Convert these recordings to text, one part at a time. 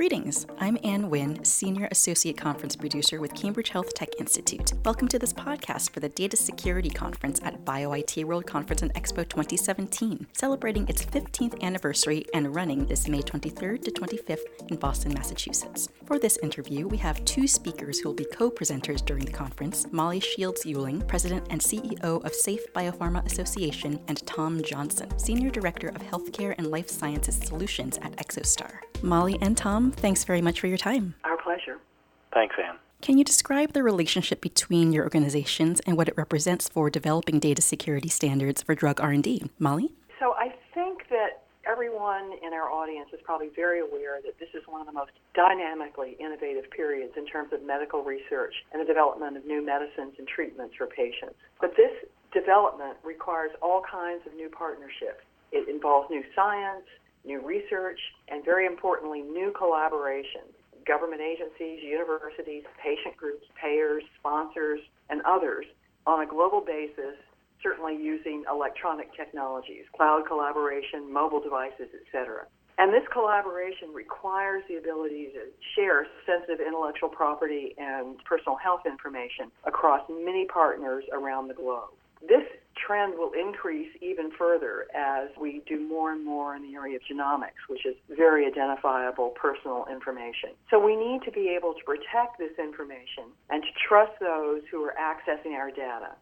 Greetings. I'm Ann Wynn, Senior Associate Conference Producer with Cambridge Health Tech Institute. Welcome to this podcast for the Data Security Conference at BioIT World Conference and Expo 2017, celebrating its 15th anniversary and running this May 23rd to 25th in Boston, Massachusetts. For this interview, we have two speakers who will be co presenters during the conference Molly Shields Uehling, President and CEO of Safe Biopharma Association, and Tom Johnson, Senior Director of Healthcare and Life Sciences Solutions at Exostar. Molly and Tom, thanks very much for your time. Our pleasure. Thanks, Ann. Can you describe the relationship between your organizations and what it represents for developing data security standards for drug R&D? Molly? So I think that everyone in our audience is probably very aware that this is one of the most dynamically innovative periods in terms of medical research and the development of new medicines and treatments for patients. But this development requires all kinds of new partnerships. It involves new science, new research, and very importantly, new collaboration. Government agencies, universities, patient groups, payers, sponsors, and others on a global basis, certainly using electronic technologies, cloud collaboration, mobile devices, etc. And this collaboration requires the ability to share sensitive intellectual property and personal health information across many partners around the globe. This trend will increase even further as we do more and more in the area of genomics, which is very identifiable personal information. So we need to be able to protect this information and to trust those who are accessing our data.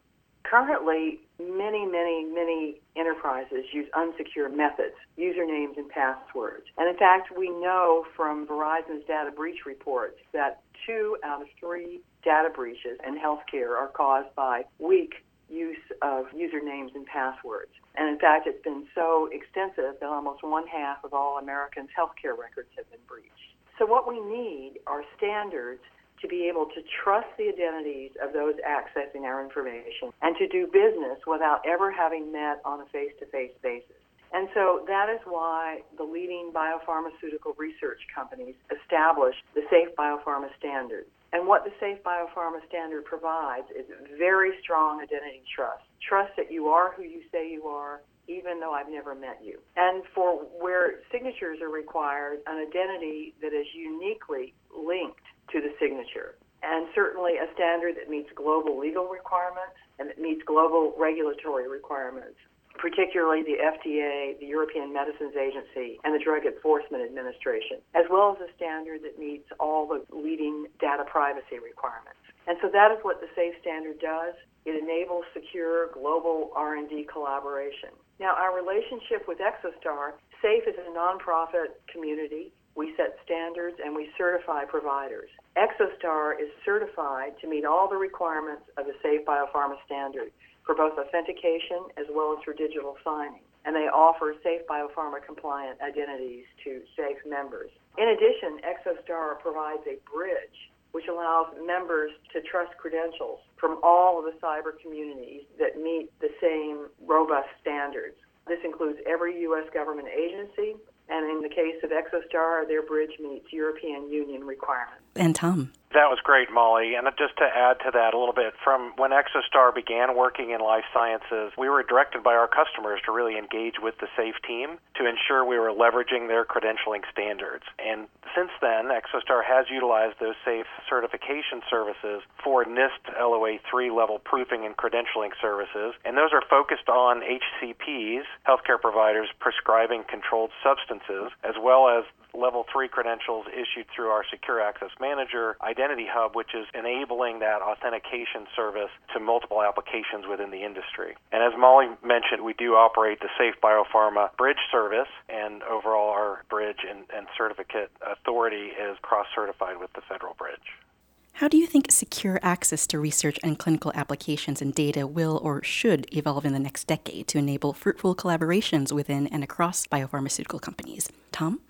Currently, many, many, many enterprises use unsecure methods, usernames and passwords. And in fact, we know from Verizon's data breach reports that two out of three data breaches in healthcare are caused by weak use of usernames and passwords. And in fact, it's been so extensive that almost one half of all Americans' healthcare records have been breached. So, what we need are standards to be able to trust the identities of those accessing our information and to do business without ever having met on a face to face basis. And so that is why the leading biopharmaceutical research companies established the Safe Biopharma Standard. And what the Safe Biopharma Standard provides is very strong identity trust. Trust that you are who you say you are, even though I've never met you. And for where signatures are required, an identity that is uniquely linked to the signature. And certainly a standard that meets global legal requirements and that meets global regulatory requirements particularly the FDA, the European Medicines Agency, and the Drug Enforcement Administration, as well as a standard that meets all the leading data privacy requirements. And so that is what the SAFE standard does. It enables secure global R&D collaboration. Now, our relationship with Exostar, SAFE is a nonprofit community. We set standards and we certify providers. Exostar is certified to meet all the requirements of the Safe Biopharma standard for both authentication as well as for digital signing. And they offer safe biopharma compliant identities to SAFE members. In addition, Exostar provides a bridge which allows members to trust credentials from all of the cyber communities that meet the same robust standards. This includes every U.S. government agency, and in the case of Exostar, their bridge meets European Union requirements. And Tom. That was great, Molly. And just to add to that a little bit, from when Exostar began working in life sciences, we were directed by our customers to really engage with the SAFE team to ensure we were leveraging their credentialing standards. And since then, Exostar has utilized those SAFE certification services for NIST LOA 3 level proofing and credentialing services. And those are focused on HCPs, healthcare providers prescribing controlled substances, as well as level three credentials issued through our Secure Access Manager Identity Hub, which is enabling that authentication service to multiple applications within the industry. And as Molly mentioned, we do operate the Safe Biopharma Bridge service, and overall, our bridge and, and certificate authority is cross certified with the Federal Bridge. How do you think secure access to research and clinical applications and data will or should evolve in the next decade to enable fruitful collaborations within and across biopharmaceutical companies? Tom?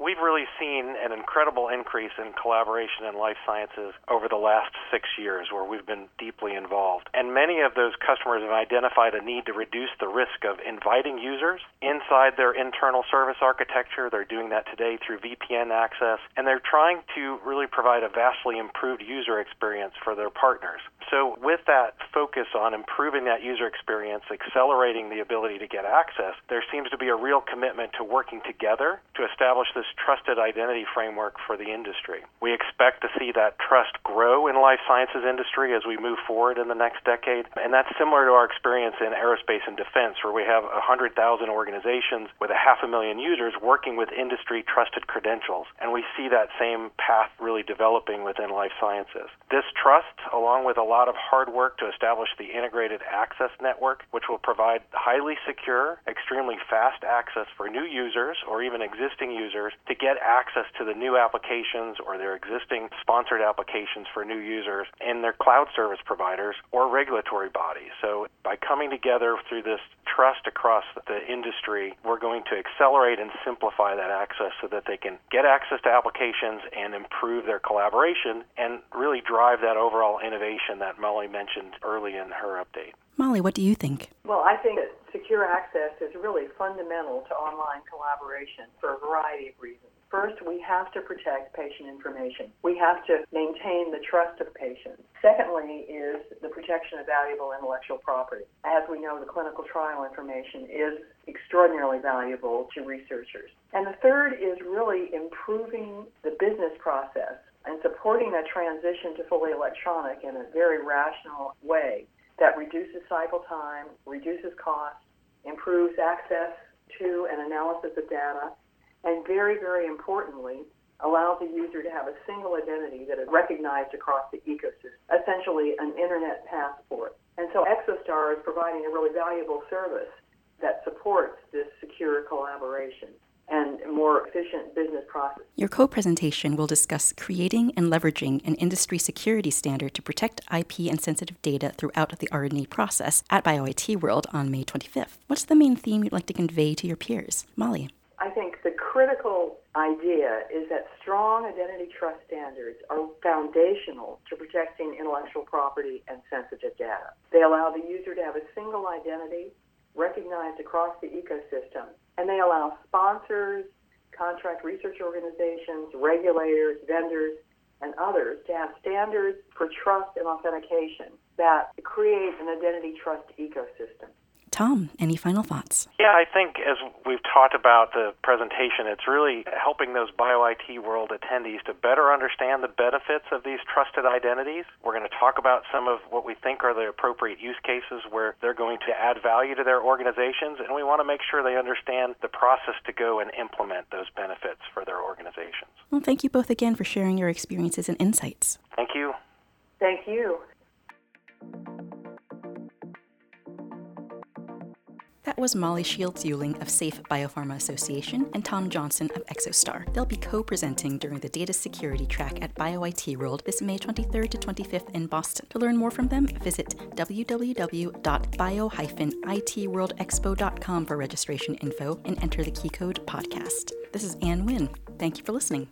We've really seen an incredible increase in collaboration in life sciences over the last six years where we've been deeply involved. And many of those customers have identified a need to reduce the risk of inviting users inside their internal service architecture. They're doing that today through VPN access, and they're trying to really provide a vastly improved user experience for their partners. So, with that focus on improving that user experience, accelerating the ability to get access, there seems to be a real commitment to working together to establish this trusted identity framework for the industry. We expect to see that trust grow in life sciences industry as we move forward in the next decade, and that's similar to our experience in aerospace and defense, where we have 100,000 organizations with a half a million users working with industry trusted credentials, and we see that same path really developing within life sciences. This trust, along with a lot of hard work to establish the integrated access network, which will provide highly secure, extremely fast access for new users or even existing users to get access to the new applications or their existing sponsored applications for new users and their cloud service providers or regulatory bodies. So by coming together through this trust across the industry, we're going to accelerate and simplify that access so that they can get access to applications and improve their collaboration and really drive that overall innovation that Molly mentioned early in her update. Molly, what do you think? Well, I think that secure access is really fundamental to online collaboration for a variety of reasons. First, we have to protect patient information. We have to maintain the trust of patients. Secondly, is the protection of valuable intellectual property. As we know, the clinical trial information is extraordinarily valuable to researchers. And the third is really improving the business process and supporting a transition to fully electronic in a very rational way that reduces cycle time, reduces cost, improves access to and analysis of data, and very, very importantly, allows the user to have a single identity that is recognized across the ecosystem, essentially an internet passport. And so Exostar is providing a really valuable service that supports this secure collaboration and more efficient business process. Your co-presentation will discuss creating and leveraging an industry security standard to protect IP and sensitive data throughout the R&D process at BioIT World on May 25th. What's the main theme you'd like to convey to your peers? Molly. I think the critical idea is that strong identity trust standards are foundational to protecting intellectual property and sensitive data. They allow the user to have a single identity recognized across the ecosystem, and they allow sponsors, contract research organizations, regulators, vendors, and others to have standards for trust and authentication that create an identity trust ecosystem. Tom, any final thoughts? Yeah, I think as we've talked about the presentation, it's really helping those BioIT World attendees to better understand the benefits of these trusted identities. We're going to talk about some of what we think are the appropriate use cases where they're going to add value to their organizations, and we want to make sure they understand the process to go and implement those benefits for their organizations. Well, thank you both again for sharing your experiences and insights. Thank you. Thank you. That was Molly Shields Uehling of Safe Biopharma Association and Tom Johnson of Exostar. They'll be co presenting during the Data Security track at BioIT World this May 23rd to 25th in Boston. To learn more from them, visit www.bio-itworldexpo.com for registration info and enter the key code podcast. This is Ann Wynn. Thank you for listening.